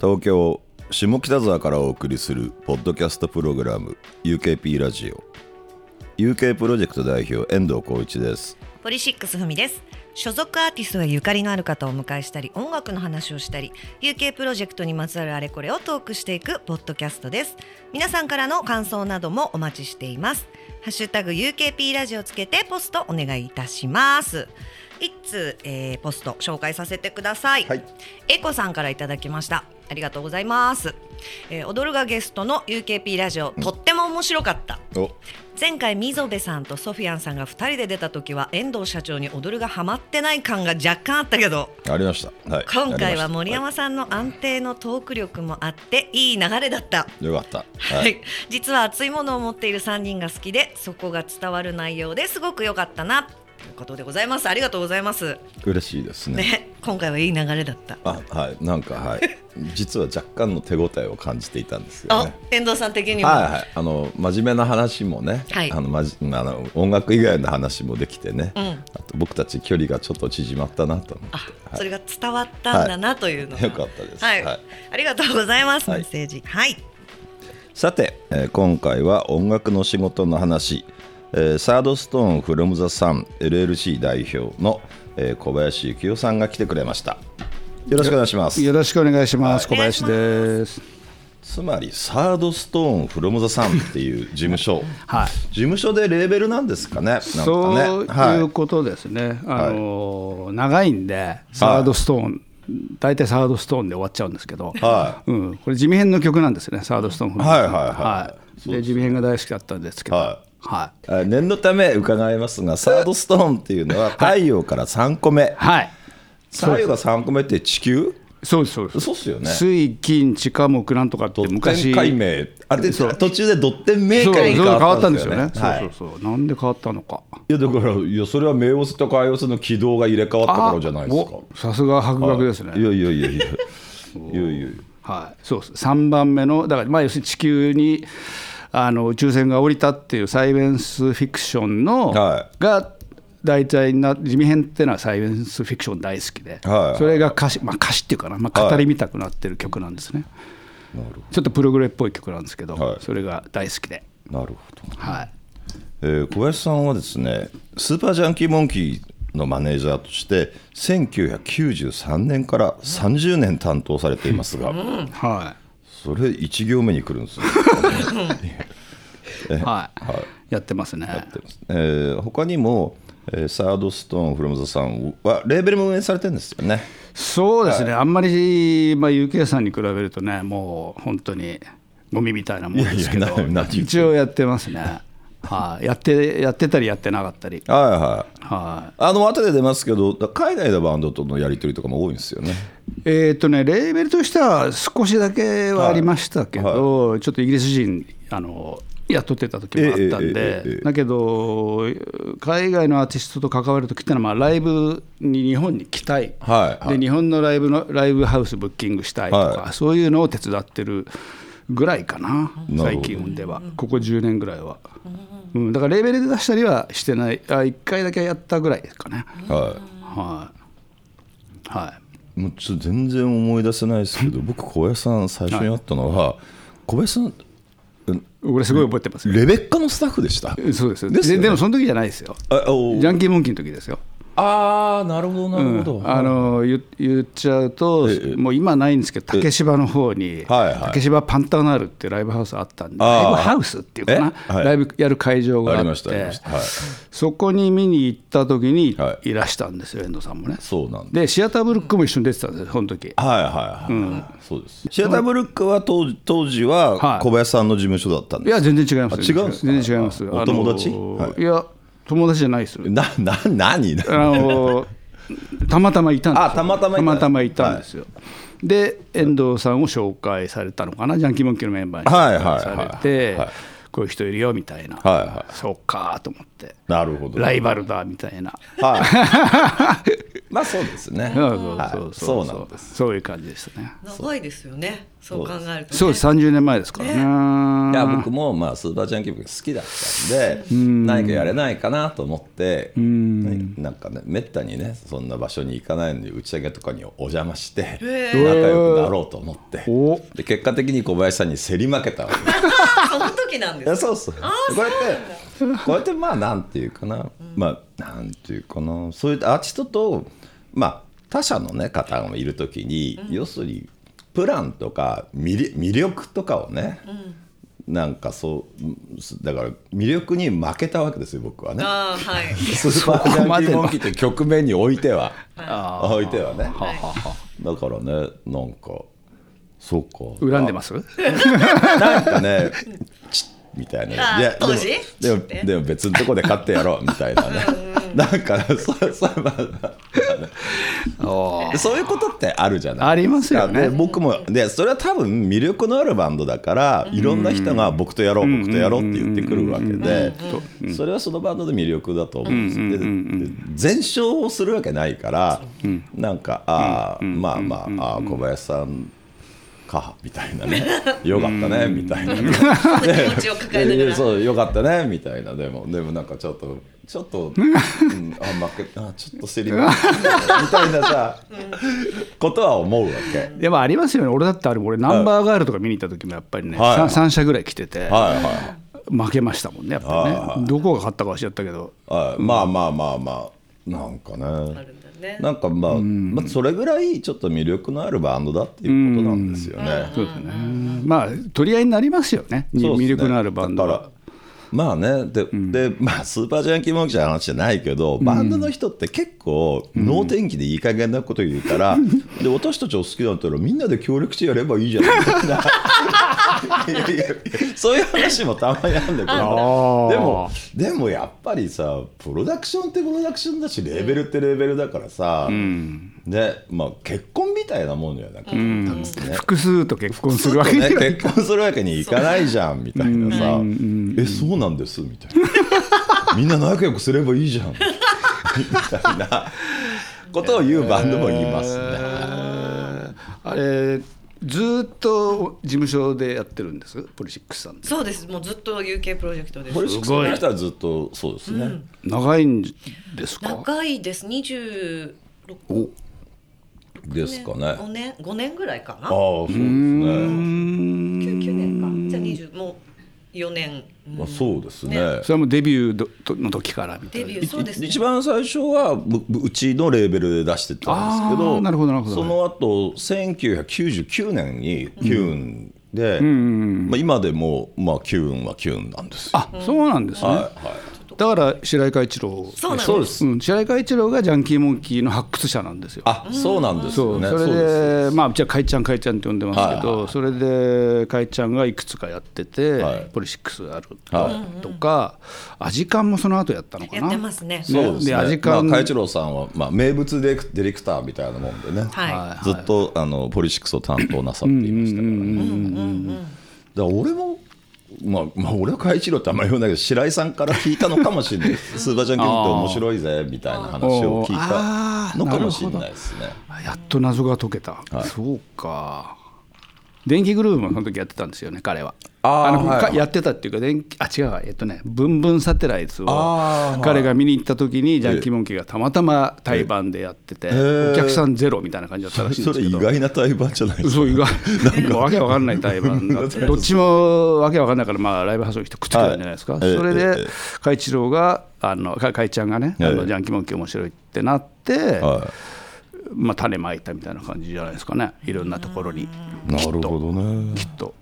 東京下北沢からお送りするポッドキャストプログラム UKP ラジオ。UK プロジェクト代表遠藤浩一です。ポリシックスふみです。所属アーティストやゆかりのある方をお迎えしたり音楽の話をしたり UK プロジェクトにまつわるあれこれをトークしていくポッドキャストです。皆さんからの感想などもお待ちしています。ハッシュタグ UKP ラジオつけてポストお願いいたします。一通、えー、ポスト紹介させてください、はい。えこさんからいただきましたありがとうございます、えー、踊るがゲストの UKP ラジオ、とっても面白かった。お。前回溝部さんとソフィアンさんが2人で出た時は遠藤社長に踊るがハマってない感が若干あったけどありました、はい、今回は森あ山さんの安定のトーク力もあっていい流れだった。よかった。はい、実は熱いものを持っている3人が好きでそこが伝わる内容ですごく良かったなということでございます。ありがとうございます。嬉しいですね。ね今回はいい流れだった。あはい。なんかはい。実は若干の手応えを感じていたんですよあね遠藤さん的にも、はいはい、あの真面目な話もね、はい。あのまじあの音楽以外の話もできてね、うん。あと僕たち距離がちょっと縮まったなと思って、あはい。それが伝わったんだなというのが、よかったです。はい、はい。ありがとうございます、はい。メッセージ。はい。さて、えー今回は音楽の仕事の話、えーサードストーンフロムザサン LLC 代表の、えー小林幸雄さんが来てくれました。よろしくお願いします。よろしくお願いします。はい小林です。つまりサードストーンフロムザサンっていう事務所。はい。事務所でレーベルなんですかね？ねそうはい。いうことですね。あの長いんでサードストーン、大体サードストーンで終わっちゃうんですけど、はうん、これ地味編の曲なんですね。サードストーンはいはいはい。そうで地味編が大好きだったんですけど、ははい。あ念のため伺いますがサードストーンっていうのは太陽から3個目。はい。太陽が3個目って地球？そうですそうです。そうっすよね。水金地下木なんとかって昔解明あれで途中でドッテンメーそうカーに変わわったたんですすよよねそうそうそう。なんで変わったのか。いやだからいやそれは冥オスと海オスの軌道が入れ替わったからじゃないですか。おさすが博学ですね。い。やいやいやいや。いやいやはい、そうです3番目のだからまあ要するに地球にあの宇宙船が降りたっていうサイエンスフィクションの、はが大体な地味編っていうのはサイエンスフィクション大好きで、はいそれが歌詞、まあ、歌詞っていうかな、まあ、語りみたくなってる曲なんですね、ちょっとプログレっぽい曲なんですけど、はい。それが大好きで、なるほど。はい、えー小林さんはですねスーパージャンキーモンキーのマネージャーとして1993年から30年担当されていますが、はそれ1行目に来るんですよ、い。はい。やってますね。えー他にも、えーサードストーンフロムザさんはレーベルも運営されてるんですよね。そうですね、あんまり、まあ、UK さんに比べるとね、もう本当にゴミみたいなもんですけど。一応やってますね、はい。やって、やってたりやってなかったり、はいはい。はい。あの後で出ますけど海外のバンドとのやり取りとかも多いんですよね。えーとね、レーベルとしては少しだけはありましたけど、ちょっとイギリス人あの雇ってた時もあったんええええええで、だけど、海外のアーティストと関わる時ってのは、まあ、ライブに日本に来たい、はいはい。で日本のライブのライブハウスブッキングしたいとか、はい。そういうのを手伝ってるぐらいかな、最近では、ここ10年ぐらいは。うん、だからレーベルで出したりはしてない、あ1回だけやったぐらいですかね。ははい。はい。いもうちょっと全然思い出せないですけど僕小林さん最初に会ったのは、小林さん俺すごい覚えてますよ。レベッカのスタッフでした。そうですですよね。ででもその時じゃないですよ。あおジャンキーモンキーの時ですよ。あーなるほどなるほど、あの言言っちゃうと、ええ。もう今ないんですけど、竹芝の方に、はいはい。竹芝パンタナールっていうライブハウスあったんで、ライブハウスっていうかな、え？はい。ライブやる会場があっありましたありてはい。そこに見に行った時にはい。いらしたんですよ、遠藤さんもね。そうなんだで、シアターブルックも一緒に出てたんですよ、その時。はいはいはい、そうです。シアターブルックは当時当時ははい。小林さんの事務所だったんですいや、全然違います。あ違うんですか？全然違います。あお友達？はい。いや、友達じゃないです。なな何？あのたまたまいたんですよ。あたまたまいたたまたまいたんですよ、で遠藤さんを紹介されたのかな。ジャンキーモンキーのメンバーにはいはい紹介されはいてはいこういう人いるよみたいな、はいはそうかと思って。なるほど。ライバルだみたいな。はい。まあそうですね。そうそうはいそう。そうなんです。そういう感じですね。長いですよね。そう考えると、ね、そうです30年前ですからね。いや僕もまあスーパージャンキー僕好きだったんで何かやれないかなと思ってなんかねめったにねそんな場所に行かないのに打ち上げとかにお邪魔して仲良くなろうと思って。お。で結果的に小林さんに競り負けたわけ その時なんでいやすか？そうそうこうやってこうやってまあなんていうかな、まあなんていうかな。そういうアーティストとまあ他社のね方がいる時に、要するにプランとか魅力とかをね、なんかそうだから魅力に負けたわけですよ僕はね。ああはい。スーパージャンキーモンキーって局面においては。あ置いてはね、はははだからねなんかそうか。恨んでます？なんかね、みたいな。あいや当時？でもでもでも別のとこで勝ってやろうみたいなね。なん。かそうそうまああ そういうことってあるじゃない。ありますよね。で僕もでそれは多分魅力のあるバンドだからいろんな人が僕とやろう僕とやろうって言ってくるわけでそれはそのバンドで魅力だと思うんですよ。でで全勝をするわけないからなんかああまあまあああ小林さんかみたいなね。よかったねみたいな。ね 気持ちを抱えながら。そうよかったねみたいな。でもでもなんかちょっとちょっと、うん、あ負けあちょっと競り負け みたいなさことは思うわけ。でもありますよね。俺だってあれ俺ナンバーガールとか見に行った時もやっぱりね、はい。三 3, 社ぐらい来てて、はいはい。負けましたもんねやっぱりね、はいどこが勝ったか忘れちゃったけど。はい。まあまあまあまあなんかねね。なんかまあ、まあそれぐらいちょっと魅力のあるバンドだっていうことなんですよね。そうですね、まあ取り合いになりますよね。ね。魅力のあるバンドは。だからまあね。で,、でまあスーパージャンキーモンキーの話じゃないけど、バンドの人って結構能天気でいい加減なこと言うから、で私たちを好きだったらみんなで協力してやればいいじゃんみたいな。いやいやいやそういう話もたまにあるんだけど。でもでもやっぱりさプロダクションってプロダクションだしレーベルってレーベルだからさ、でまあ、結婚みたいなもんじゃなくて、ね。複数と結婚するわけにね、結婚するわけにいかないじゃんみたいなさ「えそうなんです」みたいな「みんな仲良くすればいいじゃん」みたいな。ことを言うバンドも言いますね。あれずーっと事務所でやってるんです？ POLYSICSさんそうです。もうずっと UK プロジェクトです。 POLYSICSの人はずっとそうですね。長いんですか？長いです。26ですかね。5年5年ぐらいかな。ああそうですね。9, 9年か。じゃあ20もう4年、うんまあ、そうですね。それはもうデビューどの時からみたいな。デビューそうですね。一番最初はぶぶうちのレーベルで出してたんですけどなるほどなるほど。その後1999年にキューンで、まあ、今でも、まあ、キューンはキューンなんですよ。あそうなんですね、はいはいだから白井海一郎。そうなんです。そうん、白井海一郎がジャンキーモンキーの発掘者なんですよ。あそうなんですよね。そう。それでまあうちはかいちゃんかいちゃんって呼んでますけど、はいはいそれでかいちゃんがいくつかやってて、はい。ポリシックスあるはとか、アジカンもその後やったのかな。やってますね。そうですね。で味まあ、感海一郎さんは、まあ、名物ディレクディレクターみたいなもんでね、はい。ずっとあのポリシックスを担当なさっていましたからね。だから俺もまあ、まあ、俺は海一郎ってあんまり言わないけど白井さんから聞いたのかもしれない。スーパージャンキーって面白いぜみたいな話を聞いたのかもしれないですね。やっと謎が解けた、はい。そうか電気グルーヴもその時やってたんですよね彼は。あーのはい。かやってたっていうか電気あ違うわえっとねブンブンサテライツを彼が見に行った時にジャンキーモンキーがたまたま対バンでやっててー。お客さんゼロみたいな感じだったらしいんそれ意ですけど。外な対バンじゃないですか。そう意外。なんか。わけわかんない対バンだ。どっちもわけわかんないからまあライブハウスの人くっつけたんじゃないですか、はい。ええそれで海一郎があのか海ちゃんがね、あえ。えのジャンキーモンキー面白いってなって、はまあ、種まいたみたいな感じじゃないですかね。いろんなところに。い、なるほどね。きっと。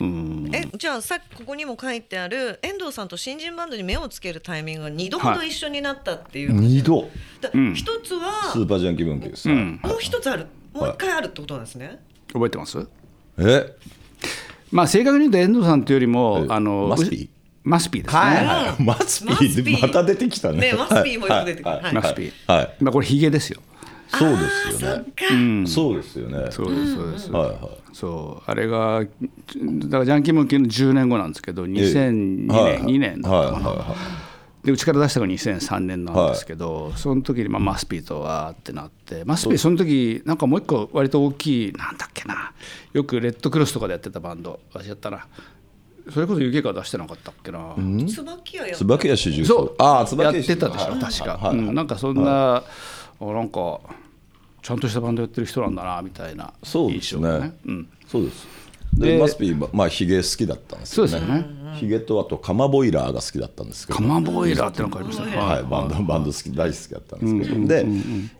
うん。えじゃあさっきここにも書いてある遠藤さんと新人バンドに目をつけるタイミングが2度ほど一緒になったっていう、二度？だ一つスはーパージャンキー文化です。うん。もう一つある。もう一回あるってことなんですね、覚えてます？え？まあ正確に言うと遠藤さんというよりもえあのマスピー？マスピーですね、はい、マスピマスピー。また出てきたね。ねマスピーもよく出てくる。はい。はい。マスピー、はい、まあ、これヒゲですよそうですよね。そうですよね。そうですそうです、はいはい。そう。あれがだからジャンキーモンキーの10年後なんですけど2002年、はい2年だったかな、はいはいはいでうちから出したのが2003年なんですけど、その時にまあマスピーとはってなってマスピーその時なんかもう一個割と大きいなんだっけな。よくレッドクロスとかでやってたバンド忘れちゃったなそれこそ UK から出してなかったっけな、椿屋椿屋主従そう。ああ椿や屋ってたでしょはい確か、はいうん。なんかそんな、あなんかちゃんとしたバンドやってる人なんだなみたいなそうです印象がね。うん、そうです。ででマスピーはまあヒゲ好きだったんですよね。そうですよね。ヒゲとあとカマボイラーが好きだったんですけど。カマボイラーってなんかありましたね、はい、バンドバンド好き大好きだったんですけど、で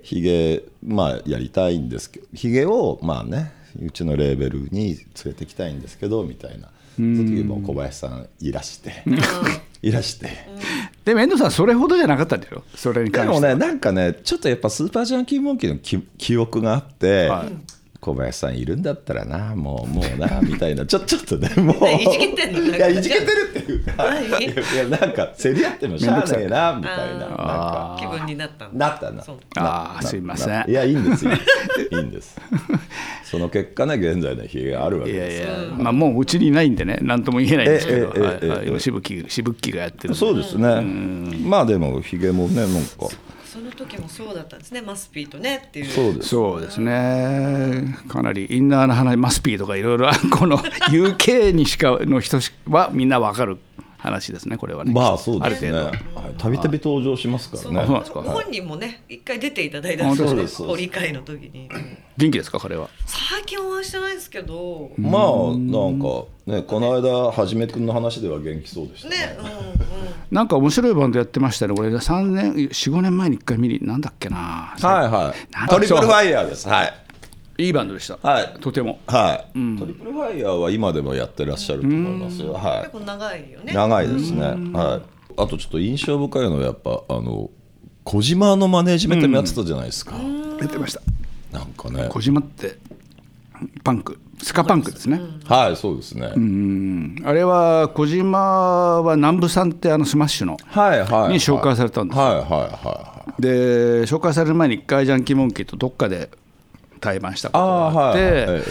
ヒゲまあやりたいんですけどヒゲをまあねうちのレーベルに連れてきたいんですけどみたいなその時も小林さんいらしていらして。でも遠藤さんそれほどじゃなかったんでしょそれにで関しては。もねなんかねちょっとやっぱスーパージャンキーモンキーの記記憶があって、はい小林さんいるんだったらなもうもうな みたいな。ちょちょっとねもう。いじけてんのいやいじけてるっていうか何いやい。やなんか競り合ってもしゃあねえなみたいな。なんか。気分になったんなったな。ああすいません。いやいいんですよ。いいんです。その結果ね現在のひげがあるわけいやいですよや、まあもううちにいないんでね何とも言えないんですけど、ええええはいはいええ。しぶきしぶきがやってるそうですね。まあでもひげもねなんかその時もそうだったんですねマスピーとねっていう。そうです。そうですね。かなりインナーな話マスピーとかいろいろ この UK にしかの人はみんなわかる話ですねこれはね。まあそうですね。たびたび登場しますからね。本人もね一回出ていただいたんですよねです。そうです。折り会の時に元気です。か彼は最近お会いしてないです。けどねまあなんかねこの間はじめくんの話では元気そうでしたねうんうんなんか面白いバンドやってましたね。俺が3年45年前に1回見になんだっけな。はいはい。トリプルファイヤーです。はい。いいバンドでした、はい。とても。はい、トリプルファイヤーは今でもやってらっしゃると思いますよ、はい。結構長いよね。長いですね、はい、あとちょっと印象深いのはやっぱあの小島のマネージメントもやってたじゃないですか、出てました。なんかね。小島ってパンクスカパンクですね、はいそうですね、うん。あれは小島は南部さんってあのスマッシュのはいはいはい。に紹介されたんです。よはいはいはで紹介される前に一回ジャンキーモンキーとどっかで対バンしたことがあって、はいはいえ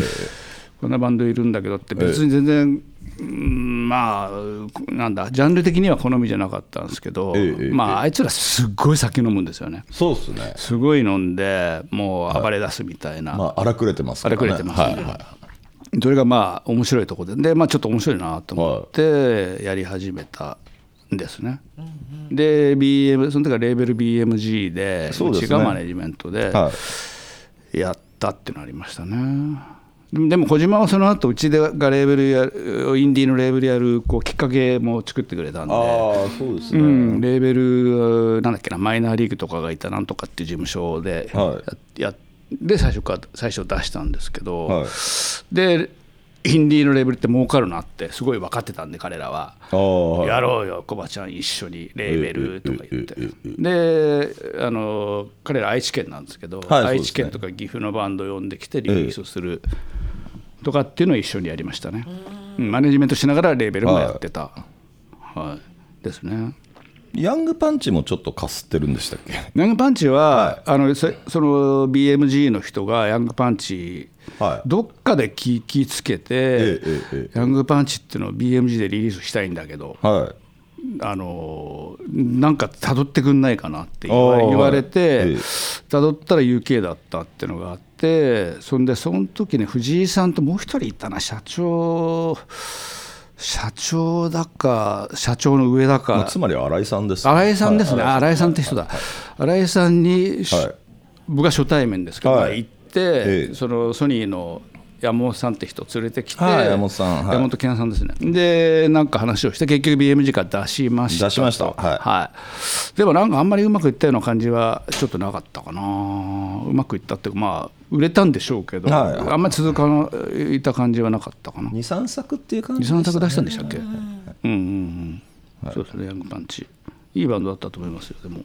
こんなバンドいるんだけどって別に全然、うんまあなんだジャンル的には好みじゃなかったんですけど、ええまああいつらすっごい酒飲むんですよね。そうですね。すごい飲んでもう暴れ出すみたいな、まあ荒くれてますからね。荒くれてますね。はいはいそれがまあ面白いところで。で、まあ、ちょっと面白いなと思ってやり始めたんですね。で BM その時はレーベル BMG でそうですね。ちがマネジメントではい。やったっていうのありましたね。でも小島はその後うちでがレーベルやるインディーのレーベルやるこうきっかけも作ってくれたんで。ああそうですね、うん、レーベルなんだっけなマイナーリーグとかがいたなんとかっていう事務所でや,、はやで最初から最初出したんですけど、はい。でインディーのレーベルって儲かるなってすごい分かってたんで彼らは。はい。やろうよコバちゃん一緒にレーベルとか言って。であの彼ら愛知県なんですけど、はいね。愛知県とか岐阜のバンド呼んできてリリースするとかっていうのを一緒にやりましたね、うんマネジメントしながらレーベルもやってた、はい。ですねヤングパンチもちょっとかすってるんでしたっけ？ヤングパンチは、あのそその BMG の人がヤングパンチ、はい。どっかで聞きつけて、えええヤングパンチっていうのを BMG でリリースしたいんだけど、はい。あのなんか辿ってくんないかなって言われええ。て辿ったら UK だったっていうのがあってそんでその時ね藤井さんともう一人いたな社長社長だか社長の上だか、まあつまり新井さんです新井さんですね、はい。新井さんって人だ、新井さんに、はい。僕は初対面ですけど、はい。行って、ええ。そのソニーの山本さんって人連れてきて、はい山本さんはい山本健さんですね、で、なんか話をして、結局 BMG から出しましたと出しましたはいでもなんかあんまりうまくいったような感じはちょっとなかったかな、うまくいったっていうか、まあ、売れたんでしょうけど、はいあんまり続かないた感じはなかったかな。23作っていう感じ二でね三作出したんでしたっけ？うんうんうん。そうですね、ヤングパンチ。いいバンドだったと思いますよ。でも。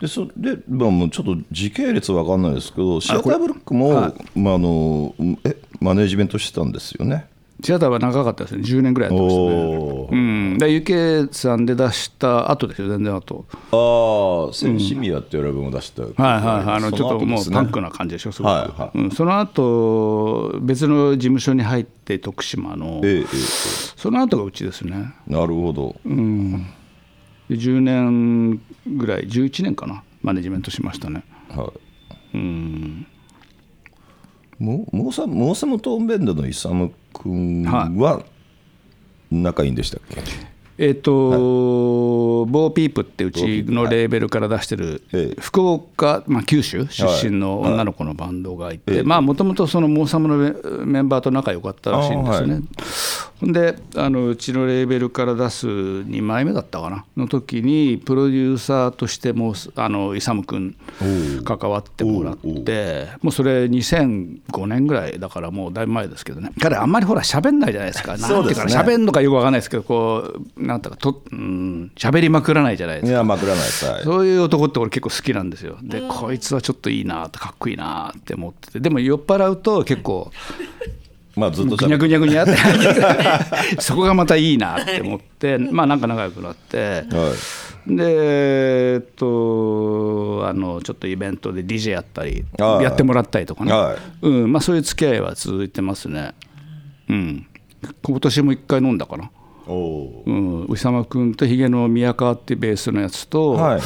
でそで、まあ、もうちょっと時系列わかんないですけどシアターブロックも、はい。まあ、あのえマネージメントしてたんですよね。シアターは長かったですね。10年ぐらいやってましたね。うん、で UK さんで出した後ですよ。全然後。ああ、センシミアっていうアルバムを出した、はいはいはいはい。あのちょっともうパンクなな感じでしょすごく、はいはい。うん、その後別の事務所に入って徳島の。えええその後がうちですね。えなるほど、で10年ぐらい11年かなマネジメントしましたね。はい。うん。モモーサモーサムトーンベンドのイサム君は仲いいんでしたっけ、えっ、と、ボーピープってうちのレーベルから出してるええ。福岡、まあ、九州出身の女の子のバンドがいて、もともとそのモーサムのメメンバーと仲良かったらしいんですよね。ほんであのうちのレーベルから出す2枚目だったかなの時にプロデューサーとしてもうあのイサム君関わってもらってもうそれ2005年ぐらいだからもうだいぶ前ですけどね。彼あんまりほら喋んないじゃないですか。なんていうかな喋んのかよくわかんないですけどこうなんとかとうん喋りまくらないじゃないですか。いやまくらないさい。そういう男って俺結構好きなんですよ。で、こいつはちょっといいなかっこいいなって思ってて。でも酔っ払うと結構まあずっとぐにゃ喋ぐにゃぐにゃって。そこがまたいいなって思って。まあなんか仲良くなって。はい。でえっとあのちょっとイベントで DJ やったりはい。やってもらったりとかね、はい。うん。まあ、そういう付き合いは続いてますね。うん。今年も一回飲んだかなう。ん、宇佐間君とひげの宮川ってベースのやつと、はい。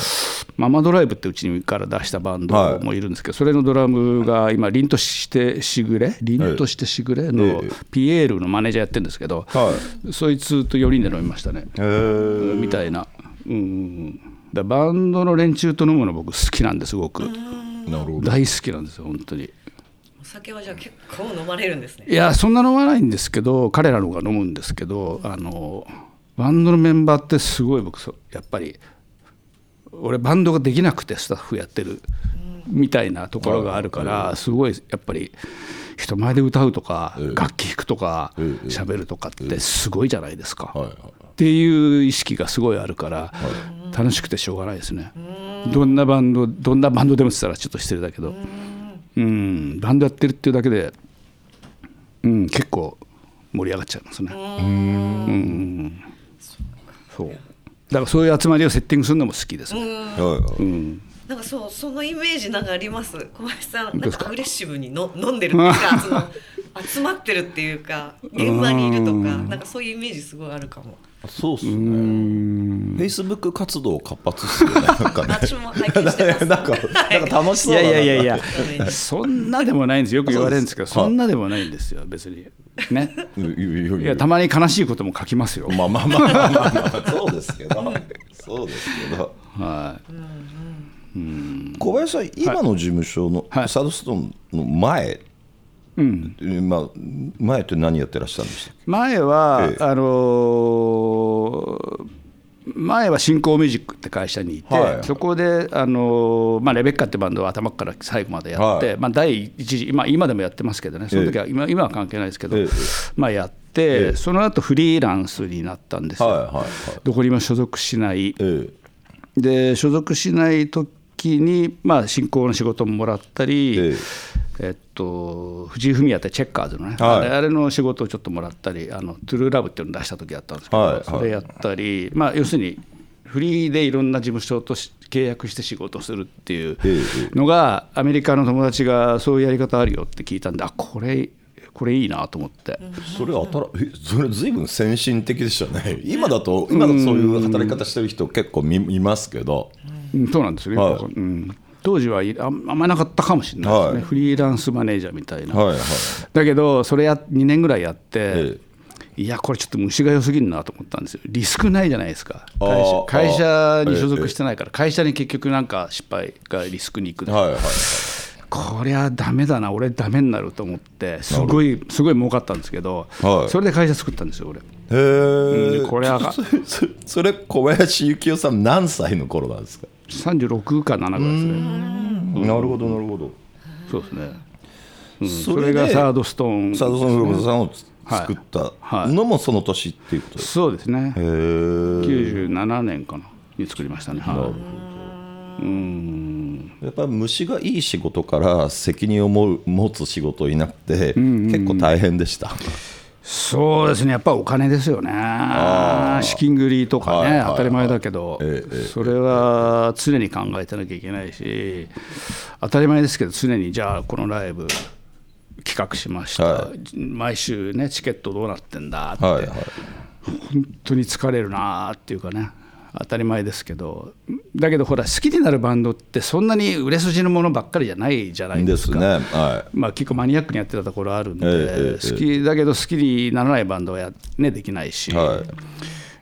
ママドライブってうちにから出したバンドもいるんですけど、それのドラムが今凛としてしぐれ？凛としてしぐれのええ。ピエールのマネージャーやってるんですけど、はそいつと4人で飲みましたね、へえ。みたいな、うんだバンドの連中と飲むの僕好きなんですすごく。なるほど。大好きなんですよ本当にお酒はじゃあ結構飲まれるんですね。いやそんな飲まないんですけど彼らの方が飲むんですけどあのバンドのメンバーってすごい僕そやっぱり俺バンドができなくてスタッフやってるみたいなところがあるからすごいやっぱり人前で歌うとか楽器弾くとか喋るとかってすごいじゃないですか。はいはいっていう意識がすごいあるから楽しくてしょうがないですね。どんなバンドどんなバンドでもって言ったらちょっと失礼だけど、うん、バンドやってるっていうだけで、うん、結構盛り上がっちゃいますね。うん。そう。だからそういう集まりをセッティングするのも好きです。はいはいなんかそうそのイメージなんかあります？小林さんなんかアグレッシブにの飲んでるっていうか その集まってるっていうか現場にいるとかなんかそういうイメージすごいあるかもそうっすね。フェイスブック活動活発っすよねなんかね。私も拝見してます。なんかなんか楽しいそうだな。やいやいやいや。はいそんなでもないんですよく言われるんですけどそんなでもないんですよ別に。ね。いやたまに悲しいことも書きますよ。まあまあまあまあまあまあ。そうですけど。そうですけど。はい。小林さん今の事務所のはい。サードストーンの前、うん。まあ、前って何やってらっしゃるんでしたっ前は、ええ。あのー前は新興ミュージックって会社にいて、はい。そこで、あのーまあ、レベッカってバンドを頭から最後までやって、はい。まあ、第一次、まあ、今でもやってますけどね。その時は、今今は関係ないですけど、ええ。まあ、やって、ええ。その後フリーランスになったんですよ、はいはいはい。どこにも所属しない。け、え。で所属しない時に、まあ、進行の仕事ももらったり、ええっと、藤井フミヤってチェッカーズのね、はい。あれあれの仕事をちょっともらったりあのトゥルーラブっていうのを出した時あったんですけど、はいはい。それやったり、まあ、要するにフリーでいろんな事務所とし契約して仕事をするっていうええのがアメリカの友達がそういうやり方あるよって聞いたんであこれこれいいなと思って。えそれそれずいぶん先進的でしたね。今だと今だとそういう働き方してる人結構見見ますけど。うん、そうなんですよ。ね、はい。うん、当時はいあんまりなかったかもしれないですね、はい。フリーランスマネージャーみたいな、はいはいだけどそれや2年ぐらいやって、えいやこれちょっと虫が良すぎるなと思ったんですよ。リスクないじゃないですか。あ会社に所属してないから、会社に結局なんか失敗がリスクに行く、はいはいこりゃダメだな。俺ダメになると思ってすごいすごい儲かったんですけど、はい。それで会社作ったんですよ俺。へえ、うんこれは それ小林幸雄さん何歳の頃なんですか、36か7ぐらいですね。なるほどなるほど。そうですね、うん。そそれがサードストーンサードソングロさんを作った。はい。のもその年っていうこと？ですそうですね。へえ97年かなに作りましたね。はい。うん。やっぱり虫がいい仕事から責任を持つ仕事になって結構大変でしたそうですね。やっぱお金ですよね。資金繰りとかね、はいはいはい。当たり前だけど、ええそれは常に考えてなきゃいけないし当たり前ですけど常にじゃあこのライブ企画しました、は毎週ねチケットどうなってんだって、はいはい。本当に疲れるなっていうかね当たり前ですけどだけどほら好きになるバンドってそんなに売れ筋のものばっかりじゃないじゃないですすね。はまあ、結構マニアックにやってたところあるんで、ええええ好きだけど好きにならないバンドはや、ね、できないし、い。は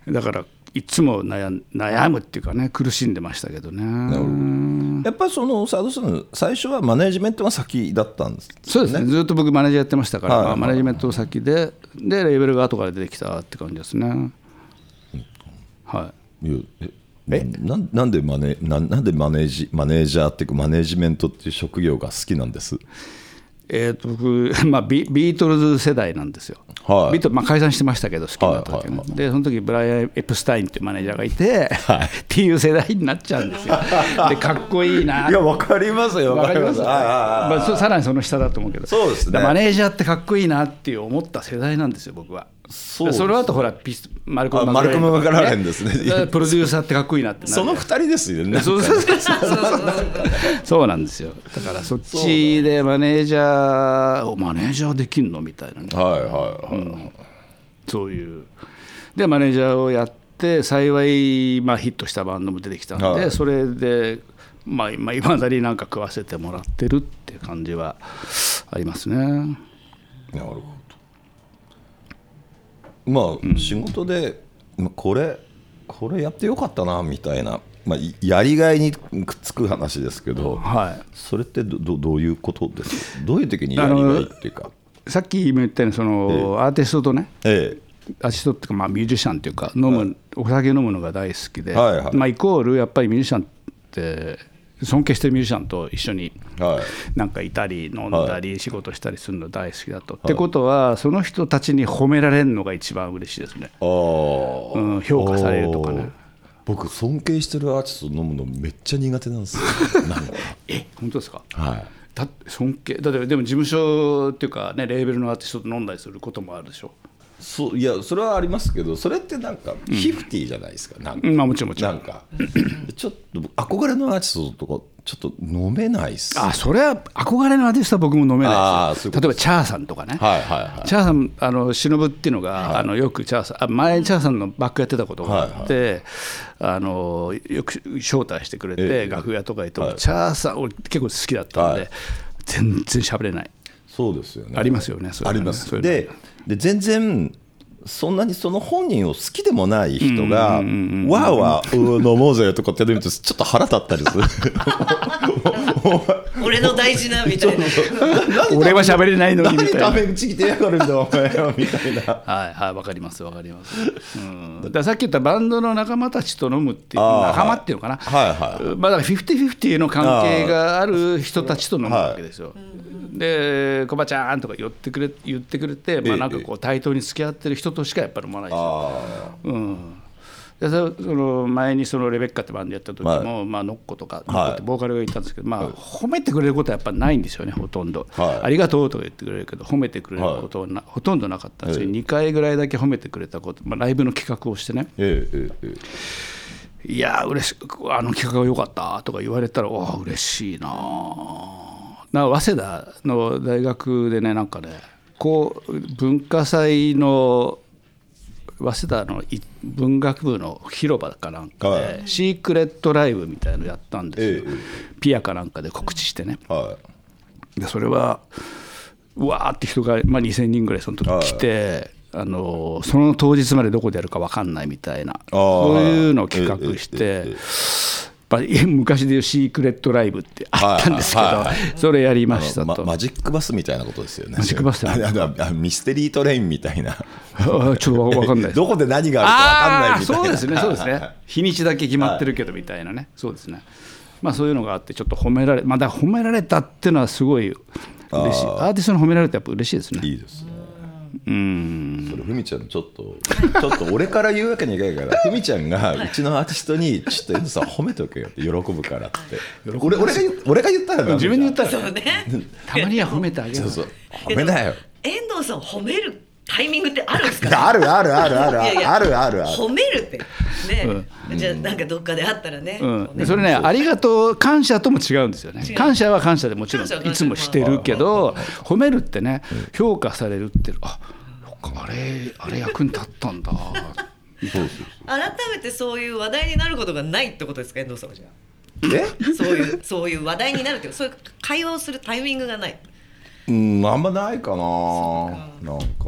だからいつも悩ん悩むっていうかね苦しんでましたけどね。いやっぱりそのサードストーン最初はマネジメントが先だったんですそうですね。ずっと僕マネージャーやってましたから、はい。まあマネジメント先ででレーベルが後から出てきたって感じですね。はいえ？なんなんでマネなんなんでマネージマネージャーっていうかマネジメントっていう職業が好きなんです？えー、と僕、まあ、ビビートルズ世代なんですよ、はい。ビートまあ、解散してましたけど好きな時も、はいはいはでその時ブライアン・エプスタインっていうマネージャーがいて、っていう世代になっちゃうんですよ。でかっこいいな。ってわかりますよわかります？はいはいはい。まあ、そさらにその下だと思うけど。そうですね。マネージャーってかっこいいなっていう思った世代なんですよ僕はそその後ほらピスマルコム・あマクラーレンですね。プロデューサーってかっこいいなってその二人ですよね。そうなんですよ。だからそっちでマネージャーをマネージャーできんのみたいなね。はいはいはい、そういう。でマネージャーをやって幸い、まあ、ヒットしたバンドも出てきたんで、はい。それでまあいまだになんか食わせてもらってるっていう感じはありますね。なるほどまあ、仕事でまあこれこれやってよかったなみたいな、まあ、いやりがいにくっつく話ですけど、はい。それってどどどういうことですか？どういう時にやりがいっていうか？さっきも言ったようにその、アーティストとねえアーティストっていうかまあミュージシャンっていうか飲む、お酒飲むのが大好きで、はいはい。まあ、イコールやっぱりミュージシャンって尊敬してるミュージシャンと一緒になんかいたり飲んだり仕事したりするの大好きだと。ってことはその人たちに褒められるのが一番嬉しいですね。うん評価されるとかね。僕尊敬してるアーティスト飲むのめっちゃ苦手なんですよ。え本当ですか？はい。だ尊敬だってでも事務所っていうかねレーベルのアーティストと飲んだりすることもあるでしょ。そういやそれはありますけどそれってなんかフィフティじゃないですか、なんか。うんまあもちろんもちろん。なんか。ちょっと憧れのアーティストとかちょっと飲めないっす。あそれは憧れのアーティストは僕も飲めないです。例えばチャーさんとかね。はいはいはい。チャーさんあの忍っていうのが、あのよくチャーさんあ前チャーさんのバックやってたことがあって、あのよく招待してくれて、ええ。楽屋とか行っても、はい。チャーさん俺結構好きだったんで、はい。全然喋れないそうですよね。ありますよねそれはね。あります。でで全然そんなにその本人を好きでもない人が「わーわーうん飲もうぜ」とかってやるとちょっと腹立ったりする。俺の大事なみたいな。俺は喋れないのにみ何たいな。タメ口来てやがるんだお前はみたいな。はいはいわかりますわかります、うん、だからさっき言ったバンドの仲間たちと飲むっていう仲間っていうのかな、はいはい。まあ、だからフィフティフィフティの関係がある人たちと飲むわけですよ。で「コバちゃん」とか言ってくれ言ってくれて、まあ、なんかこう対等に付き合ってる人としかやっぱり飲まないですよ。あ。うん。でそその前にそのレベッカってバンドやった時も、はい。まあ、ノッコとか、いノッコってボーカルがいたんですけど、まあ、褒めてくれることはやっぱないんですよねほとんど、はい。ありがとうとか言ってくれるけど褒めてくれることはな、ほとんどなかったんですよ、ええ。2回ぐらいだけ褒めてくれたこと、まあ、ライブの企画をしてね。えええええいやー嬉しあの企画が良かったとか言われたらおー嬉しいなな早稲田の大学でねなんかねこう文化祭の早稲田のい文学部の広場かなんかで、はい。シークレットライブみたいのやったんですよ、えピアかなんかで告知してね。えはい。でそれはうわーって人が、まあ、2,000人ぐらいその時来て、あのその当日までどこでやるか分かんないみたいな。ー。そういうのを企画して、え昔でいうシークレットライブってあったんですけど、はいはいはい。それやりましたと。まマジックバスみたいなことですよね。マジックバスあああミステリートレインみたいな。あ ちょっと分かんない。で すどこで何があるか分かんないみたいな。そうですねそうですね。日にちだけ決まってるけどみたいなね、そうですね。まあそういうのがあってちょっと褒められまあだから褒められたっていうのはすごい嬉しい。アーティストに褒められるとやっぱ嬉しいですね。いいですねうん。それふみちゃんちょっとちょっと俺から言うわけにいかないからふみちゃんがうちのアーティストにちょっと遠藤さん褒めとけよって喜ぶからって。俺俺が言俺が言ったら自分に言ったら。そうね。たまには褒めてあげる。そうそう。褒めだよ。遠藤さんを褒めるタイミングってあるんですか、いやあるあるあるあるあるある。ある褒めるって。ね、じゃあなんかどっかであったらね、うん。それね、ありがとう、感謝とも違うんですよね。感謝は感謝でもちろん、いつもしてるけど、褒めるってね、評価されるって、あそっかあれ、あれ役に立ったんだ。そうそう改めてそういう話題になることがないってことですか？遠藤さんはじゃえ？あそういうそういう話題になるっていうそういう会話をするタイミングがないうんあんまないかな。なんか。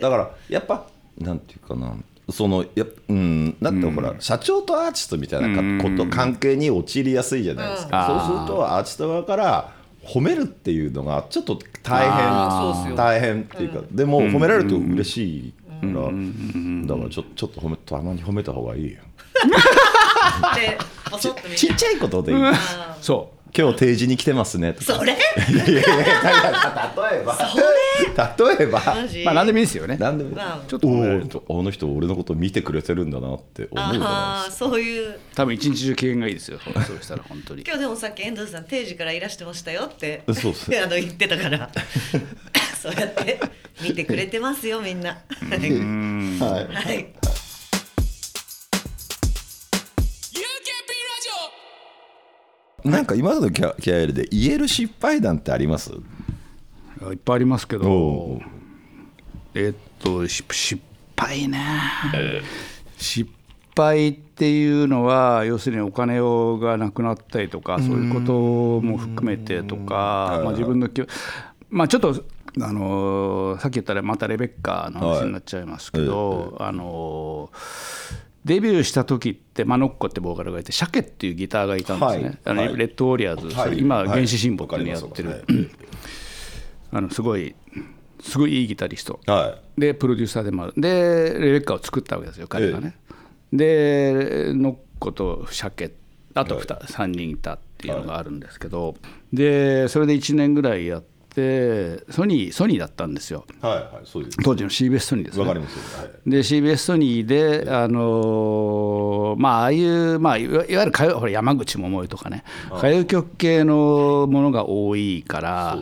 だからやっぱなんていうかな。そのやっぱうん。だってほら、社長とアーティストみたいなかこと関係に陥りやすいじゃないですか、うん。そうするとアーティスト側から褒めるっていうのがちょっと大あーそうっすよ変大変っていうか、でも褒められると嬉しいから、だからちょちょっと褒めたまに褒めた方がいいよでポソッと見てちっちゃいことでいい、あそ今日定時に来てますね。とかーそれ？いやいやいや例えば。例えば。マジ？う。まあ、何でもいいですよね。なんでもまあちょっと。おーあの人俺のこと見てくれてるんだなって思うじゃないああですかそういう。多分一日中機嫌がいいですよ。そうしたら本当に。今日でもさっき遠藤さん定時からいらしてましたよってそうそう あの言ってたから。そうやって見てくれてますよみんな。はい。はいなんか今のキャキャリアで言える失敗談ってあります？いっぱいありますけおど、えっと、し失敗ね、失敗っていうのは、要するにお金をがなくなったりとか、そういうことも含めてとか、まあ、自分のき、まあ、ちょっと、あのさっき言ったらまたレベッカの話になっちゃいますけど、あのデビューした時って、まあ、ノッコってボーカルがいて、シャケっていうギターがいたんですね、はい。あのはい。レッドウォリアーズ、はい。今、はい。原始神保っていうのやってる。あのすごいすごいいいギタリスト。はでプロデューサーでもある。でレベッカを作ったわけですよ彼がね、でノッコとシャケあと 2, 3人いたっていうのがあるんですけど、でそれで1年ぐらいやってソニーソニーだったんですよ。いはいはいそうです。当時の CBS ソニーですね。わかりますよ、はい。で CBS ソニーで、あのーまあああいう、まあ、いわいわゆる歌謡ほら山口百恵とかね。歌謡曲系のものが多いから、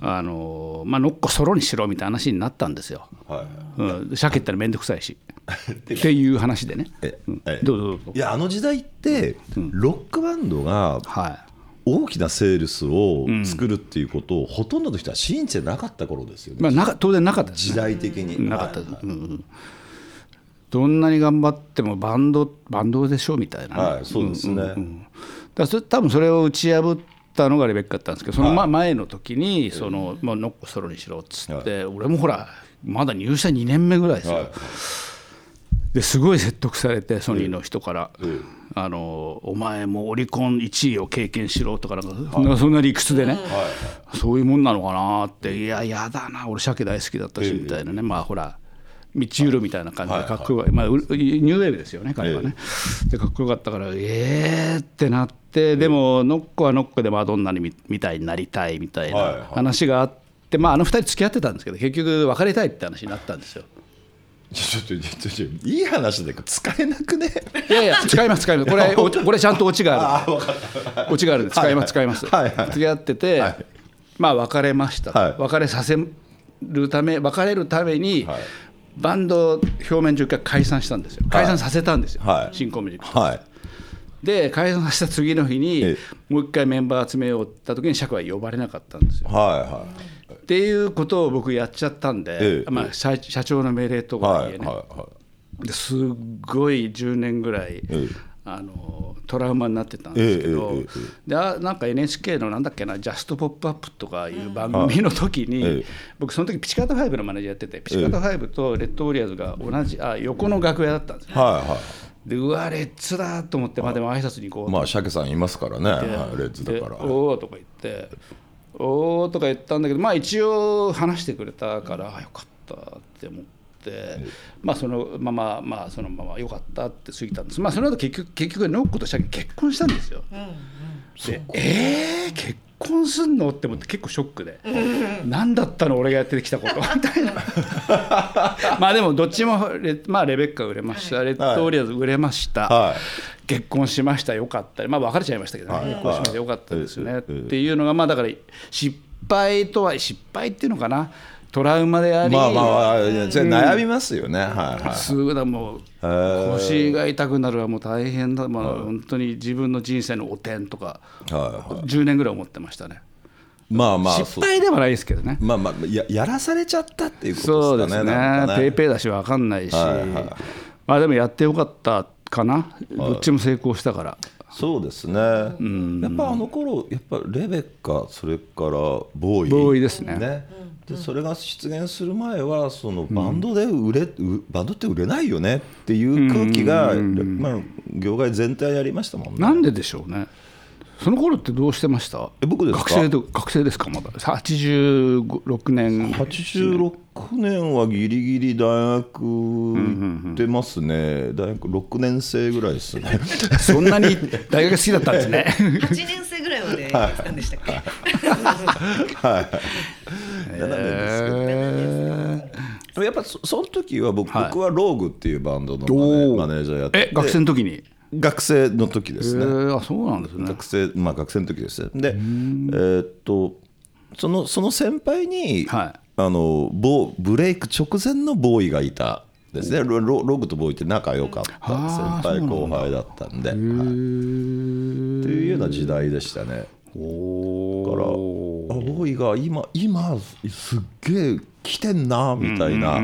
あのーまあ、ノッコソロにしろみたいな話になったんですよ。はいはい。うん、鮭ったら面倒くさいし。っていう話でね。えうん。えどうぞどうぞ。いやあの時代って、ロックバンドがはい大きなセールスを作るっていうことを、ほとんどの人は信じてなかった頃ですよね、まあ、なか当然なかった。ね時代的に。なかった。はい。うんうん。どんなに頑張ってもバンドバンドでしょみたいなね、はいそうですね。んんうん。だそれ多分それを打ち破ったのがレベッカだったんですけどそのま前の時にその、まあ、ノッコソロにしろっつって、俺もほらまだ入社2年目ぐらいですよ、はいですごい説得されてソニーの人から、うん。あのお前もオリコン1位を経験しろとかなんかそんなそんな理屈でね、そういうもんなのかなって。いややだな。俺鮭大好きだったしみたいなね、まあほら道売るみたいな感じでかっこよかった、まあ、うニューウェーブですよね彼はね、でかっこよかったからえーってなってでもノッコはノッコでマドンナにみみたいになりたいみたいはいはない。話があって、まあ、あの二人付き合ってたんですけど結局別れたいって話になったんですよ。ちょっとちょっといい話で使えなくね？いやいや使います使います。これおこれちゃんとオチがある。オチがある使います使います、はいはい。付き合ってて、はい。まあ別れました、はい。別れさせるため別れるために、はい。バンド表面上から解散したんですよ。解散させたんですよ、はい。新コミュニティはい。で解散した次の日に、えもう一回メンバー集めようった時に釈は呼ばれなかったんですよ。はいはっていうことを僕やっちゃったんで、ええ。まあ、社社長の命令といかいえね、はいはいはですっごい10年ぐらい、ええ。あのトラウマになってたんですけど、であなんか NHK のなんだっけな「ジャストポップアップとかいう番組の時に、ええ。僕その時ピチカート5のマネージャーやっててピチカート5とレッドウォリアーズが同じあ横の楽屋だったんですよ。いはい。はでうわレッツだと思ってまあでも挨拶に行こういまあ鮭さんいますからね、はい、レッズだでから。おおとか言っておおとか言ったんだけどまあ一応話してくれたからあよかったって思って、まあそのまままあそのままよかったって過ぎたんです。まあその後結局結局ノッコとシャケ結婚したんですよ。でえー、結婚すんの？って思って結構ショックで、何だったの？俺がやってきたこと みたいな。まあでもどっちもレ,、まあ、レベッカ売れました、レッドオリアーズ売れました、はい。結婚しました。よかった。まあ別れちゃいましたけどね、はい。結婚しました。よかったですよね、はい。っていうのがまあだから失敗とは失敗っていうのかなトラウマであり、まあまあ悩みますよね、はいはい。すぐだもう腰が痛くなるはもう大変だ、まあ、本当に自分の人生の汚点とかはいはい。10年ぐらい思ってましたね。まあまあ失敗ではないですけどね。そうまあまあややらされちゃったっていうこそうですすとでかね。ねなんかペイペイだし分かんないし、はいはいまあでもやってよかったかな、どっちも成功したからそうですね、やっぱあの頃やっぱレベッカそれからボーイボーイですね。でそれが出現する前はそのバンドで売れ、うバンドって売れないよねっていう空気が、まあ、業界全体にありましたもんね。なんででしょうね。その頃ってどうしてました？え僕ですか？学生と学生ですか？まだ。86年。86年はギリギリ大学行ってますね、大学6年生ぐらいですね。そんなに大学好きだったんですね。8年生ぐらいまでやってたんでしたっけ、7年ですけど。えーやっぱそその時は僕,、はい。僕はローグっていうバンドのマネおー。マネージャーやって学生の時に？学生の時でえすね、ー、あそうなんですね。学生まあ学生の時ですね。でえーっとそのその先輩に、はいあのボーブレイク直前のボーイがいたですね。ロロログとボーイって仲良かった先輩後輩だったんで、はい。っていうような時代でしたね。おだからあボーイが今今すっげえ来てんなみたいな。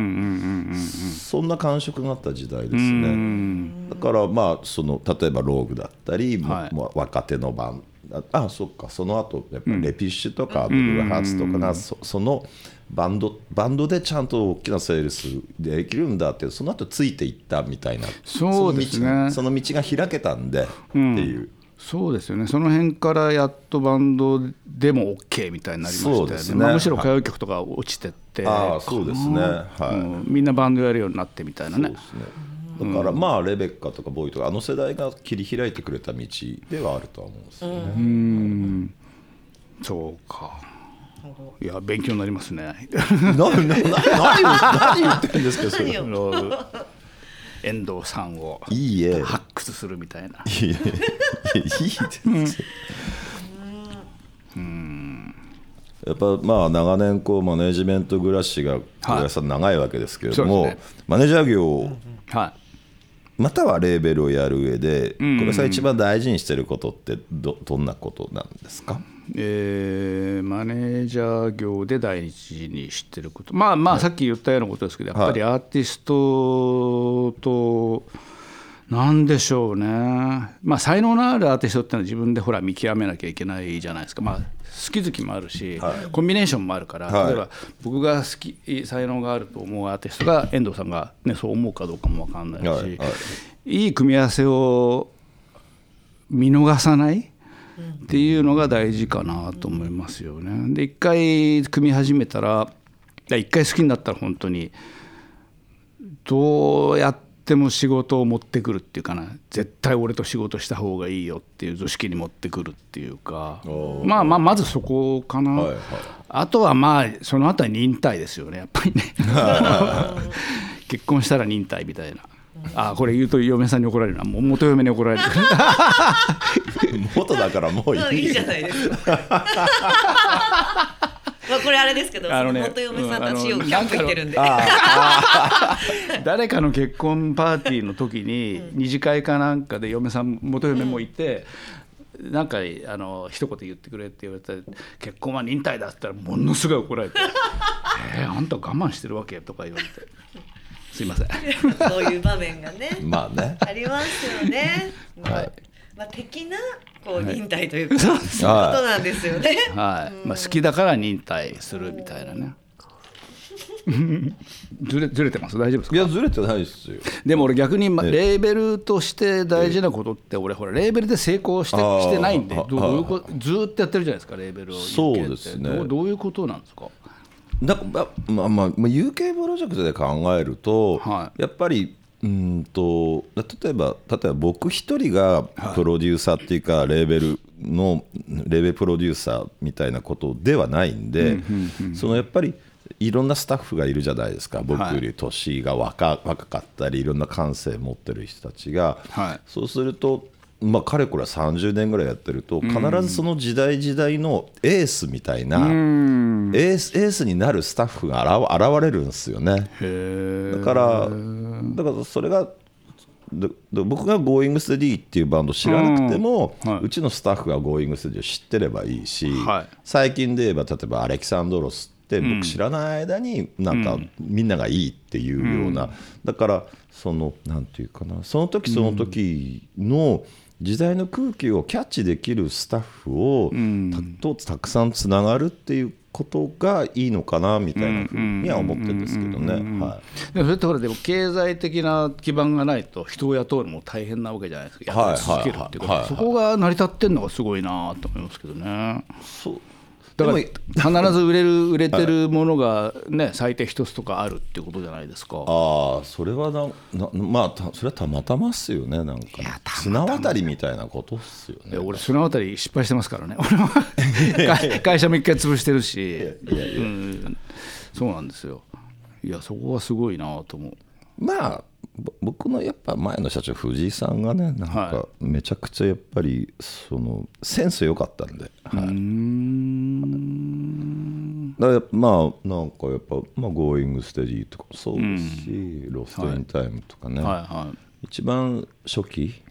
そんな感触があった時代ですね。だからまあその例えばローグだったり、もはい。もう若手の版ああそっかその後やっぱレピッシュとかブルーハーツとかがそそのバンドバンドでちゃんと大きなセールスできるんだってその後ついていったみたいな。そうですね。その道が開けたんでっていう。そうですよね。その辺からやっとバンドでも OK みたいになりましたよね。ね。まあ、むしろ歌謡曲とか落ちてって、ああそうですね。はい、うん。みんなバンドやるようになってみたいなね。だからまあレベッカとかボーイとかあの世代が切り開いてくれた道ではあるとは思うんですよね。そうかいや勉強になりますね。何言ってるんですかそれ。遠藤さんをいいえ。発掘するみたいな。いいえ。いやいいです。やっぱまあ長年こうマネジメント暮らしが小林さん長いわけですけれども、そうですマネージャー業またはレーベルをやる上で小林さん一番大事にしてることってどどんなことなんですか？えーマネージャー業で第一に知ってること。まあまあさっき言ったようなことですけどやっぱりアーティストとなんでしょうね。まあ才能のあるアーティストってのは自分でほら見極めなきゃいけないじゃないですか。まあ好き好きもあるし、コンビネーションもあるから、はい。例えば僕が好き才能があると思うアーティストが遠藤さんが、ね、そう思うかどうかも分かんないし、はいはい。いい組み合わせを見逃さないっていうのが大事かなと思いますよね。で一回組み始めたら一回好きになったら本当にどうやっても仕事を持ってくるっていうかな。絶対俺と仕事した方がいいよっていう図式に持ってくるっていうか。まあまあまずそこかな、はいはい。あとはまあその後は忍耐ですよねやっぱりね。結婚したら忍耐みたいな。あこれ言うと嫁さんに怒られるなもう元嫁に怒られる 元だからもういいいいじゃないですか。まあこれあれですけど、あのね元嫁さんたちようんくキャンプ行ってるんで。誰かの結婚パーティーの時に二次会かなんかで嫁さん元嫁もいて、なんかあの一言言ってくれって言われて「結婚は忍耐だ」って言ったらものすごい怒られて「えー、あんた我慢してるわけ?」とか言われて「すいません」そういう場面がね、まあね。ありますよね。ま あはい。まあ的なこう忍耐というか、そういうことなんですよね。はい。まあ、好きだから忍耐するみたいなね。ずれずれてます？大丈夫ですか？いやずれてないですよ。でも俺逆にまええ。レーベルとして大事なことって俺ほらレーベルで成功してしてないんでどうい。うことずーっとやってるじゃないですかレーベルをそうですね。どうどういうことなんですか？だまあまあ、まあ、UK プロジェクトで考えると、はい。やっぱりうんと例えば例えば僕一人がプロデューサーっていうか、レーベルのレーベルプロデューサーみたいなことではないんで、そのやっぱりいろんなスタッフがいるじゃないですか。僕より年が若,、若かったりいろんな感性持ってる人たちが、はい。そうするとまあ、かれこれ30年ぐらいやってると必ずその時代時代のエースみたいな、エースエースになるスタッフが現現れるんですよね。だからだからそれが僕が Going Steady っていうバンド知らなくても、うん。はい。うちのスタッフが Going Steady を知ってればいいし、はい。最近で言えば例えばアレキサンドロスって僕知らない間になんかみんながいいっていうような、だからそのなんていうかなその時その時の時代の空気をキャッチできるスタッフを、たとたくさんつながるっていうことがいいのかなみたいなふうには思ってるんですけどね。はい。でもそれってほらでも経済的な基盤がないと人を雇うのも大変なわけじゃないですか。はい雇い続けるっていうこと、そこが成り立ってるのがすごいなと思いますけどね。そうだから必ず売れる売れてるものがね最低一つとかあるっていうことじゃないですか。ああそれはななまあたそれはたまたまっすよねなんかね。綱渡りみたいなことっすよね。いや俺そのあたり失敗してますからね。俺は 会会社も一回潰してるし。うん。そうなんですよ。いやそこはすごいなと思う。まあぼ僕のやっぱ前の社長藤井さんがねなんはかめちゃくちゃやっぱりそのセンス良かったんで、はい、だまあなんかやっぱ「まあ、Going Steady」とかもそうですし「 LOST IN TIME」とかね、はいはい。一番初期、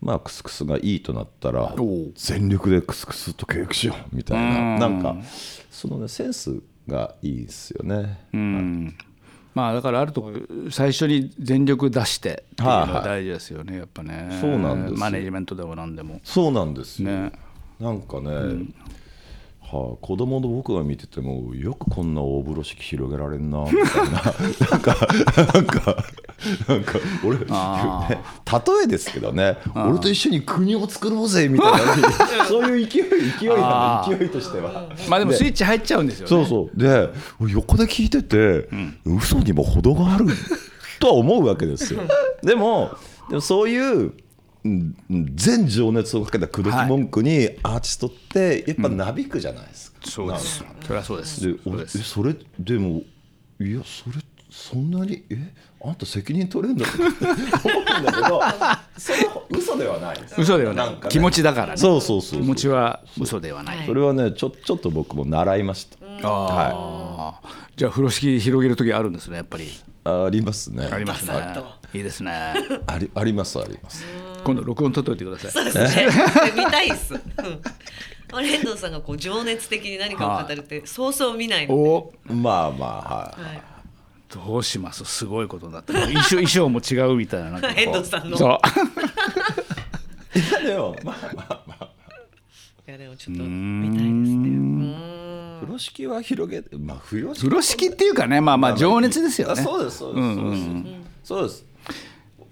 まあクスクスがいいとなったら全力でクスクスと契約しようみたいな。うん。なんかそのねセンスがいいですよね。うん。まあだからあるとこ最初に全力出してっていうのはいははい。大事ですよねやっぱね。そうなんですよ。マネジメントでも何でも。そうなんですよ、ね。なんかね、はあ、子供の僕が見ててもよくこんな大風呂敷広げられんなみたいな。なんかなんかなんか俺、ね、あ例えですけどね俺と一緒に国を作ろうぜみたいな。そういう勢い勢い勢いとしては。まあでもスイッチ入っちゃうんですよね。そうそう。で横で聞いてて、嘘にも程があるとは思うわけですよ。でもでもそういううん全情熱をかけた口説き文句にアーティストってやっぱなびくじゃないですか、そうです。それはそうです。で俺えそれでもいやそれそんなにえあんた責任取れるんだって思うんだけどそ嘘ではないです嘘ではない。ね。気持ちだからね。そうそうそうそう。気持ちは嘘ではない。それはねちょちょっと僕も習いました、ああじゃあ風呂敷広げる時あるんですねやっぱり。ありますね。ありますねいいですね。ありありますあります。今度録音取っといてください。そうですね。見たいっす。うん。あれ遠藤さんがこう情熱的に何かを語るってそうそう見ないので。お。まあまあはい、はい。どうします？すごいことになってる衣装衣装も違うみたいな。なんかこう。遠藤さんの。そう。いやでもまあまあまあ。いやでもちょっと見たいですね。うん。風呂敷は広げてまあ風呂敷。風呂敷っていうかねまあまあ情熱ですよね。あそうですそうですそうです、そうです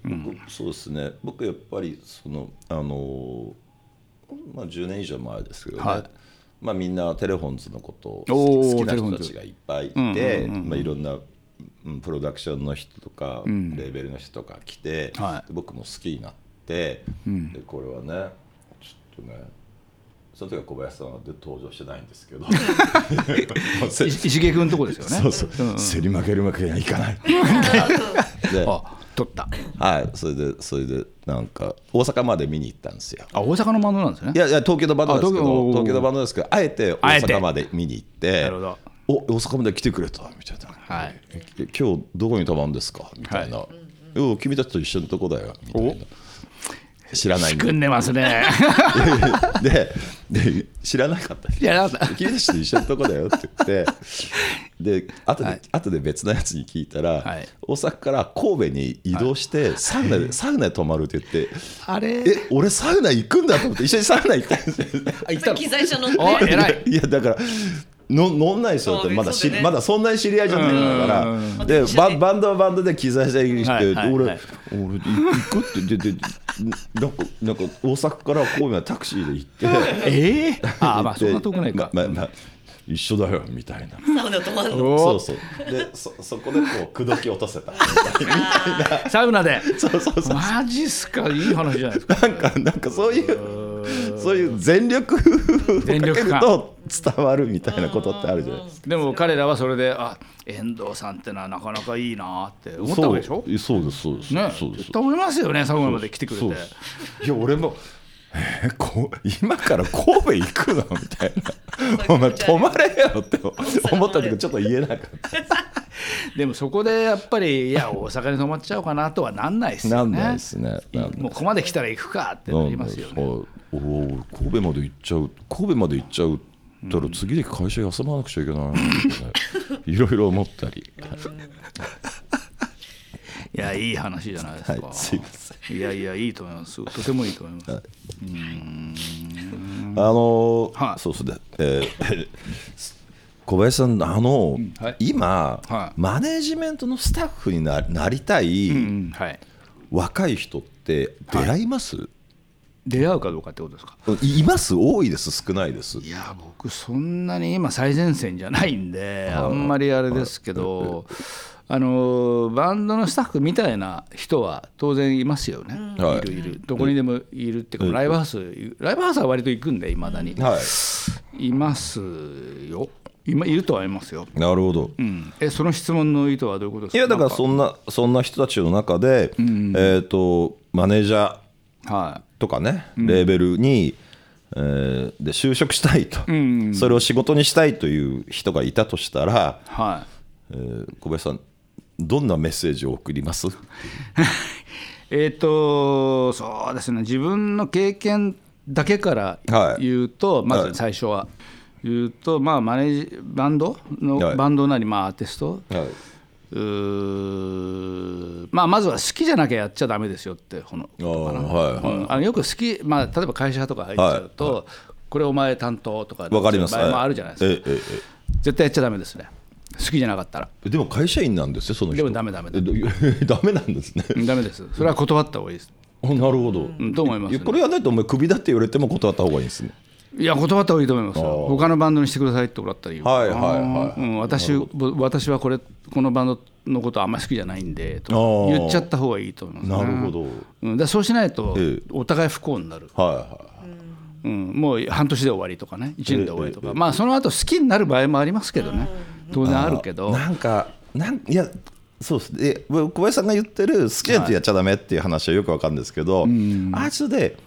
僕そうですね。僕やっぱりそのあのーまあ10年以上前ですけどね、はい。まあみんなテレフォンズのことを好きな人たちがいっぱいいて、まあいろんなうんプロダクションの人とか、レーベルの人とか来て、はい。で僕も好きになって、でこれはねちょっとねその時は小林さんはで登場してないんですけど。い石毛君のとこですよね。そうそう、競り負けるわけにはいかない。であ取った。はいそれでそれでなんか大阪まで見に行ったんですよ。あ大阪のバンドなんですね。いやいや東京のバンドですけど東京のバンドですけどあえて大阪まで見に行ってなるほど。お大阪まで来てくれたみたいな、はい。え今日どこに泊まるんですかみたいな、お君たちと一緒のとこだよみたいな知らないんで組んでますね。でで知らなかった。いやなんだ君たちと一緒のとこだよって言って。で後で、はい。後で別のやつに聞いたら、はい。大阪から神戸に移動して、サウナでサウナで泊まるって言ってあれ？え俺サウナ行くんだと思って一緒にサウナ行ったんですよ。あ行ったの？機材車乗って。お偉い。いやだからの乗んないですよってあまだし、ね。まだそんなに知り合いじゃないから。でバンバンドはバンドで機材車入りして、はいはい俺、はい。俺行くってででなんかなんか大阪から神戸までタクシーで行って。ええあまあそんな遠くないか。ままま一緒だよみたいな。サウナ泊まんの？おそうそう。でそそこでこう口説き落とせた。サウナで？そうそうそう。マジっすか？いい話じゃないですか。なんかなんかそういうそういう全力をか。けると伝わるみたいなことってあるじゃない。ですか。でも彼らはそれであ遠藤さんってのはなかなかいいなって思ったわけでしょ？そうそうですそうです、ね。そうです。絶対思いますよね最後まで来てくれて。いや俺もえーこ今から神戸行くの？みたいな。お前泊まれよって思ったけどちょっと言えなかった。でもそこでやっぱりいや大阪に泊まっちゃおうかなとはなんないですよね。なんないですね。もうここまで来たら行くかってなりますよねおお神戸まで行っちゃう神戸まで行っちゃうたら次で会社休まなくちゃいけない いろいろ思ったり。いやいい話じゃないですか、はいすいませいやいやいいと思います。とてもいいと思います、あのーはい。そうですね、えー 小林さん、あの、はい。今、はい。マネジメントのスタッフにななりたい、うんはい。若い人って出会います、出会うかどうかってことですか？い、います？多いです。少ないです。いや僕そんなに今最前線じゃないんであんまりあれですけどあのバンドのスタッフみたいな人は当然いますよね、はい。いるいる。どこにでもいるっていうかライブハウスライブハウスは割と行くんでいまだに、はい。いますよ。今いるとは思いますよ、なるほど。うん、えその質問の意図はどういうことですか？いやだからそんなそんな人たちの中で、えー、とマネージャーはとかね、レーベルに、えーで就職したいと、それを仕事にしたいという人がいたとしたら、い。はえー小林さんどんなメッセージを送ります？い えっ、とそうですね。自分の経験だけからはい。言うと、まはい。ず最初は、言うとまあマネージバンドの、はい。バンドなりまあアーティスト。はいまあ、まずは好きじゃなきゃやっちゃだめですよってこのあのよく好き、まあ、例えば会社とか入っちゃうと、これお前担当とかわかります。場合もあるじゃないですか、えええ絶対やっちゃだめですね。好きじゃなかったら。えでも会社員なんですよその人。でもダメダメえど ダメなんですね。ダメです。それは断った方がいいです、あなるほど、うん、と思います、ね。いやこれはないとお前クビだって言われても断った方がいいんですねいや断った方がいいと思いますよ。他のバンドにしてくださいって俺だったらはいはいはい。うん、私ぼ私はこれこのバンドのことあんまり好きじゃないんでと言っちゃった方がいいと思います、ね、なるほど。うん、だそうしないとええ。お互い不幸になる、はいはいうん、もう半年で終わりとかね。1年で終わりとか、まあその後好きになる場合もありますけどね。当然あるけど。なんかなんいやそうです。ねで小林さんが言ってる好きな人やっちゃダメっていう話はよくわかるんですけど、あいつで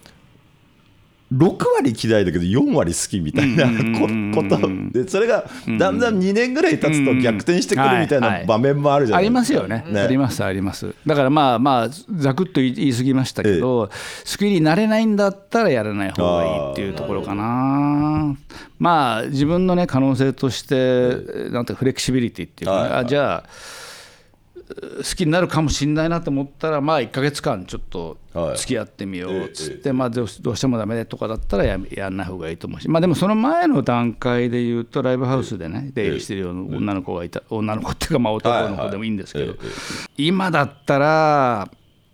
6割嫌いだけど4割好きみたいなこことでそれがだんだん2年ぐらい経つと逆転してくるみたいな場面もあるじゃあないですか。りますよね。ありますあります。だからまあまあざくっと言い過ぎましたけど、好きになれないんだったらやらない方がいいっていうところかな。まあ自分のね可能性としてなんてフレキシビリティっていうかじゃあ好きになるかもしれないなと思ったらまあ1か月間ちょっとはい。付き合ってみようっつって、まあ、どうしてもダメとかだったらややんない方がいいと思うし、まあ、でもその前の段階で言うとライブハウスでね出入りしてるような女の子がいた女の子っていうかまあ男の子でもいいんですけど、今だったら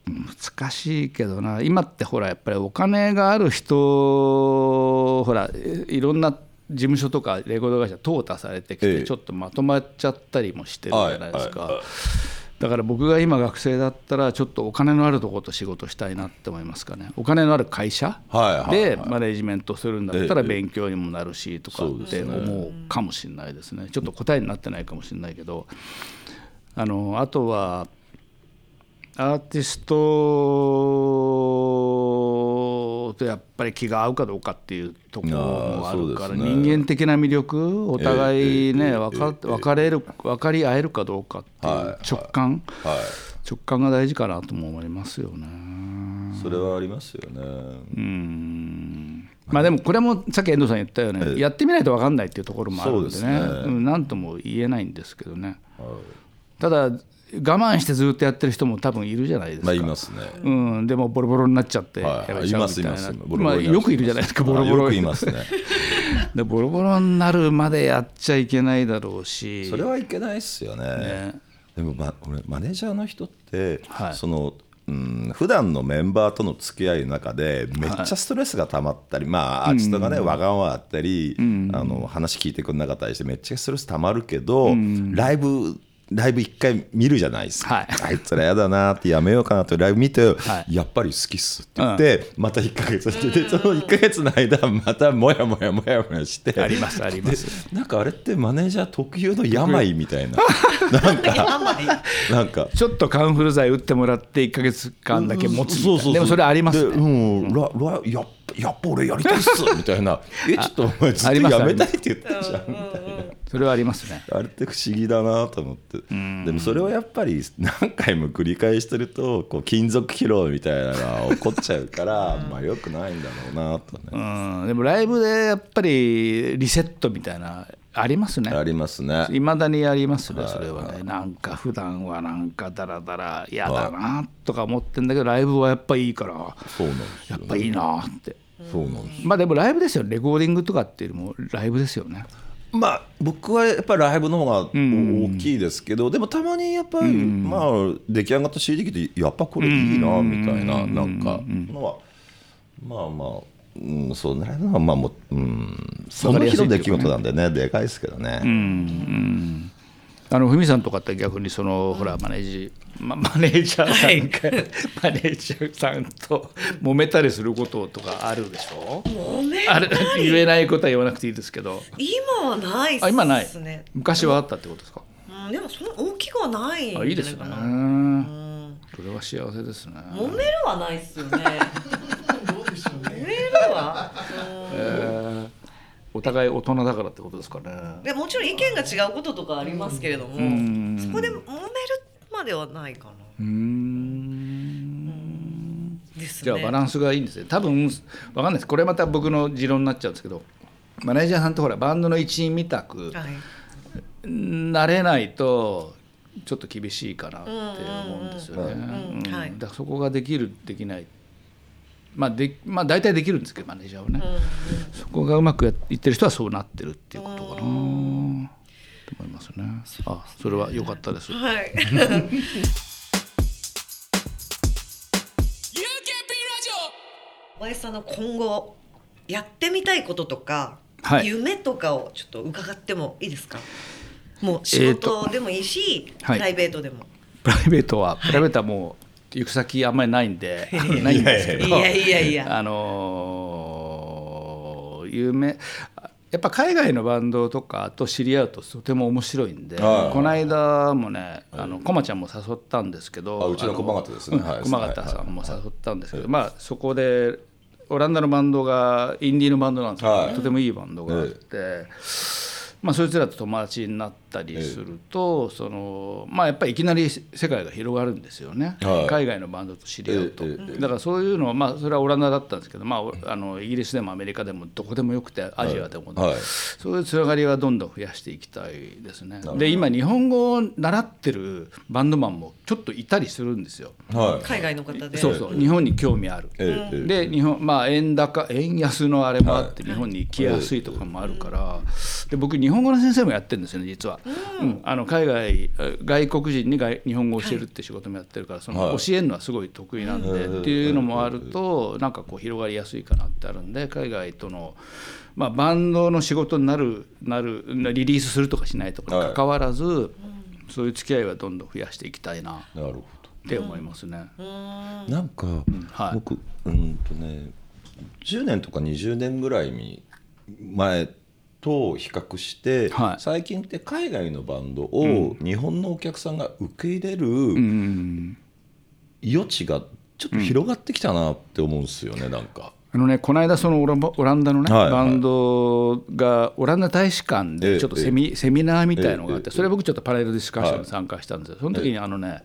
難しいけどな。今ってほらやっぱりお金がある人ほらいろんな事務所とかレコード会社淘汰されてきええ。てちょっとまとまっちゃったりもしてるじゃないですか。だから僕が今学生だったらちょっとお金のあるところと仕事したいなって思いますかね。お金のある会社でマネジメントするんだったらええ勉強にもなるしとかって思うかもしれないですね。ちょっと答えになってないかもしれないけど。あのあとはアーティストとやっぱり気が合うかどうかっていうところもあるからね。人間的な魅力お互いね分か分かれる分かり合えるかどうかっていうはい直感。はい。直感が大事かなとも思いますよね。それはありますよね。うん。まあでもこれもさっき遠藤さん言ったようにやってみないと分かんないっていうところもあるんでね。ですね。うんなんとも言えないんですけどね。ただ我慢してずっとやってる人も多分いるじゃないですか。まあいますね。うん、でもボロボロになっちゃってはい。やめちゃうみたいな、いますいます。ボロボまあ、ロになるよくいるじゃないですかボロボロ。あよくいますね。でボロボロになるまでやっちゃいけないだろうし。それはいけないっすよね。ね。でも、ま、俺マネージャーの人って、はい。そのうん普段のメンバーとの付き合いの中でめっちゃストレスが溜まったり、まあアーティストがね、わがままあったり、あの話聞いてくれなかったりしてめっちゃストレス溜まるけど、ライブライブ一回見るじゃないですか、はい。あいつらやだなってやめようかなってライブ見て、はい。やっぱり好きっすって言って、また1か月してでその1か月の間またもやもやもやもやして。ありますあります。でなんかあれってマネージャー特有の病みたいな。なんか病。なんか。ちょっとカンフル剤打ってもらって1か月間だけ持つみたいな。でもそれありますでねうん、ララやっぱやっぱ俺やりたいっすみたいな。えちょっとお前ずっとやめたいって言ってたじゃんみたいな。それはありますね。あれって不思議だなと思って。でもそれをやっぱり何回も繰り返してるとこう金属疲労みたいなのが起こっちゃうから まあよくないんだろうなとうねん。でもライブでやっぱりリセットみたいなありますね。ありますね。いまだにありますねそれはね。なんか普段はなんかダラダラ嫌だなとか思ってんだけどライブはやっぱいいからそうなんですよやっぱいいなって。そうなんですまあでもライブですよレコーディングとかっていうよりもライブですよねまあ僕はやっぱりライブの方が大きいですけど、でもたまにやっぱり、まあ出来上がった CD 聞いてやっぱこれいいなみたいななんかのはまあまあ、うん、そうなるのはまあもう、うん、その日の出来事なんでねでかいですけどね、あのふみさんとかって逆にそのほらマネージま マネージャーさんが、マネージャーさんと揉めたりすることとかあるでしょ？揉めあれ言えないことは言わなくていいですけど。今はないっすね。あ今ない。昔はあったってことですか？うん、でもそんな大きくはないあいいですね。なかなうん。それは幸せですね。揉めるはないっすよね。揉めるわ、うんえーお互い大人だからってことですかね。でもちろん意見が違うこととかありますけれども、ん。そこで揉めるまではないかな。うーん。ですね。じゃあバランスがいいんですね。多分わかんないです。これまた僕の持論になっちゃうんですけどマネージャーさんってほらバンドの一員みたくはいなれないとちょっと厳しいかなって思うんですよね。だからそこができるできない。まあでまあ大体できるんですけどマネージャーはね、そこがうまくやいってる人はそうなってるっていうことかなと思いますね。あそれは良かったです。はい。小林さんの今後やってみたいこととか、はい。夢とかをちょっと伺ってもいいですか？もう仕事でもいいし、はい。プライベートでも、プライベートはプライベートはもう行く先あんまりないんで ないんですけど。いやいやいや。あのー有名やっぱ海外のバンドとかと知り合うととても面白いんで、はい。この間もねあの駒ちゃんも誘ったんですけどあうちの駒形ですね。うんはい。駒形さんも誘ったんですけど、まあそこでオランダのバンドがインディーのバンドなんですけど、はい。とてもいいバンドがあって。まあ、そいつらと友達になったりすると、そのまあ、やっぱりいきなり世界が広がるんですよね、はい。海外のバンドと知り合うと、えええだからそういうのは、まあ、それはオランダだったんですけど、まあ、あのイギリスでもアメリカでもどこでもよくてアジアでも、はい。そういうつながりはどんどん増やしていきたいですね。で今日本語を習ってるバンドマンもちょっといたりするんですよ。はい。海外の方で。そうそう。日本に興味ある、ええええ。で日本まあ円高円安のあれもあって日本に来やすいとかもあるから。で僕日本語の先生もやってるんですよね実は、うん。あの海外え外国人に外日本語を教えるって仕事もやってるからそのはい。教えるのはすごい得意なんでっていうのもあるとなんかこう広がりやすいかなってあるんで海外とのまあバンドの仕事になるなるリリースするとかしないとかに関わらずそういう付き合いはどんどん増やしていきたいななるほって思いますね。どなんか、はい。僕うんとね10年とか20年ぐらいに前と比較して、はい。最近って海外のバンドを日本のお客さんが受け入れるうん余地がちょっと広がってきたなって思うんですよね、なんか。あのね、この間そのオランダのね、はいはい。バンドがオランダ大使館ええでちょっとセミ,、セミナーみたいのがあって、ええ。それ僕ちょっとパネルディスカッションはい。に参加したんですよ、その時にあのね、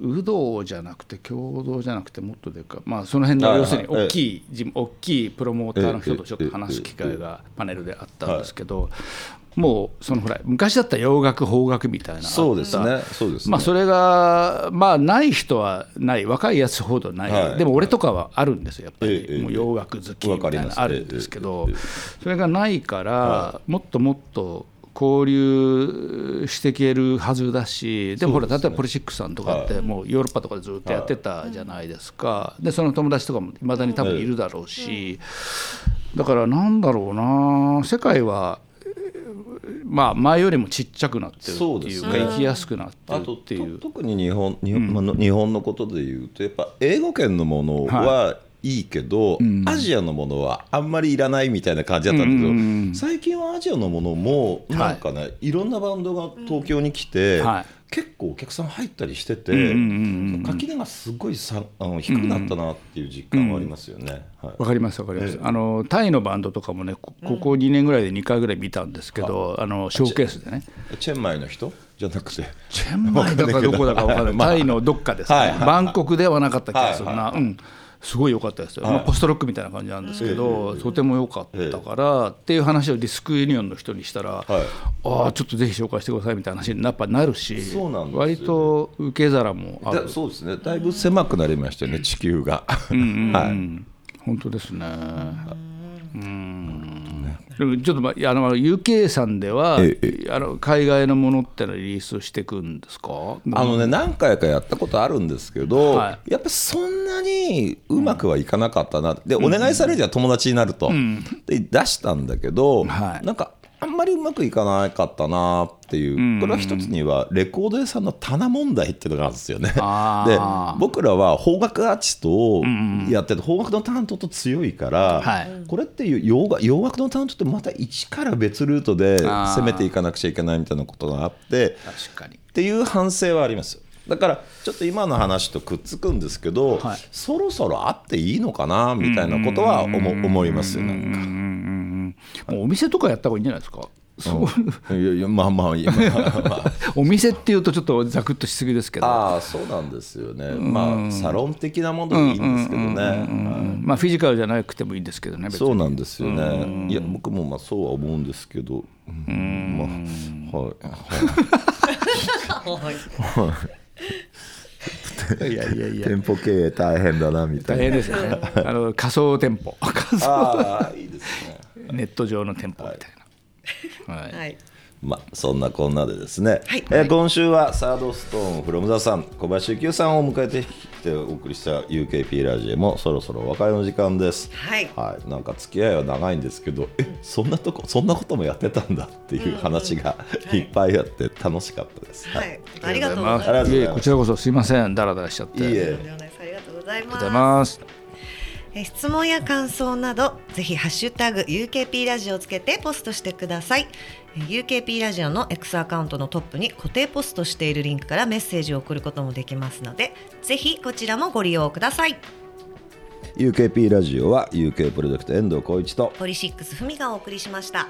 有働じゃなくて共同じゃなくてもっとでか、まあ、その辺のはい要するにはい大きい事務大きいプロモーターの人とちょっと話す機会がパネルであったんですけど、もうそのほら昔だったら洋楽邦楽みたいなそうですね。そうですね、まあ、それが、まあ、ない人はない。若いやつほどない、はい。でも俺とかはあるんですよやっぱり、もう洋楽好きみたいなあるんですけど、それがないから、もっともっと交流していけるはずだしでもほら例えばポリシックさんとかってもうヨーロッパとかでずっとやってたじゃないですか、でその友達とかもいまだに多分いるだろうし、だからなんだろうな。世界はまあ前よりもちっちゃくなってるっていうかね。行きやすくなってるっていう。と特に日本日本,、ま日本のことでいうとやっぱ英語圏のものはいいけど、アジアのものはあんまりいらないみたいな感じだったんだけど、うんうんうん最近はアジアのものもなんかね、い、ろんなバンドが東京に来て、はい。結構お客さん入ったりしてて、うんうんうんうん垣根がすごいさあの低くなったなっていう実感はありますよね。はい。わかりますわかります、ええ。あのタイのバンドとかもねこここ2年ぐらいで2回ぐらい見たんですけど、あのショーケースでね。チェンマイの人？じゃなくて。チェンマイだかどこだか分からない、まあタイのどっかですね、はいはいバンコクではなかった気がするな、はい。うん、すごい良かったですよ、まあ、ポストロックみたいな感じなんですけど、とても良かったから、っていう話をディスクユニオンの人にしたら、ああちょっとぜひ紹介してくださいみたいな話にやっぱなるしそうなんです割と受け皿もある。だそうですね。だいぶ狭くなりましたよね地球が。はい。本当ですね。うんちょっとまああの UK さんではえあの海外のものってのはリリースしていくんですか？あのね何回かやったことあるんですけど、はやっぱそんなにうまくはいかなかったな。でお願いされるじゃん友達になると、で出したんだけど、はい。なんかあんまりうまくいかなかったなっていう、これは一つにはレコード屋さんの棚問題っていうのがあるんですよね。で僕らは邦楽アーティストをやってて邦楽の担当と強いから、はいこれっていう洋楽洋楽の担当ってまた一から別ルートで攻めていかなくちゃいけないみたいなことがあって。確かにっていう反省はありますだからちょっと今の話とくっつくんですけど、はいそろそろあっていいのかなみたいなことは思思いますよなんか。もうお店とかやった方がいいんじゃないですか？そういやいやまあまあまあまあ。お店っていうとちょっとざくっとしすぎですけど。ああそうなんですよね、まあサロン的なものでいいんですけどね、うんまあフィジカルじゃなくてもいいんですけどねそうなんですよね、いや僕もまあそうは思うんですけど、うん。まあはい、い。やいやいや。店舗経営大変だなみたいな。大変ですよね。あの仮想店舗。仮 想ああいいですねネット上の店舗みたいな、はい。はい。まあ、そんなこんなでですね、はい。えー今週はサードストーンフロムザさん小林幸雄さんを迎えてきてお送りした UKP ラジオもそろそろお別れの時間です。はい。はい、なんか付き合いは長いんですけどえそんなとこそんなこともやってたんだっていう話がい。っぱいあって楽しかったです。ははい。いありがとうございます。ありがとうございます。こちらこそすいません。ダラダラしちゃって。いえ。ありがとうございます質問や感想などぜひハッシュタグ UKP ラジオをつけてポストしてください。え UKP ラジオの X アカウントのトップに固定ポストしているリンクからメッセージを送ることもできますのでぜひこちらもご利用ください。UKP ラジオは UK プロジェクト遠藤浩一とポリシックスふみがお送りしました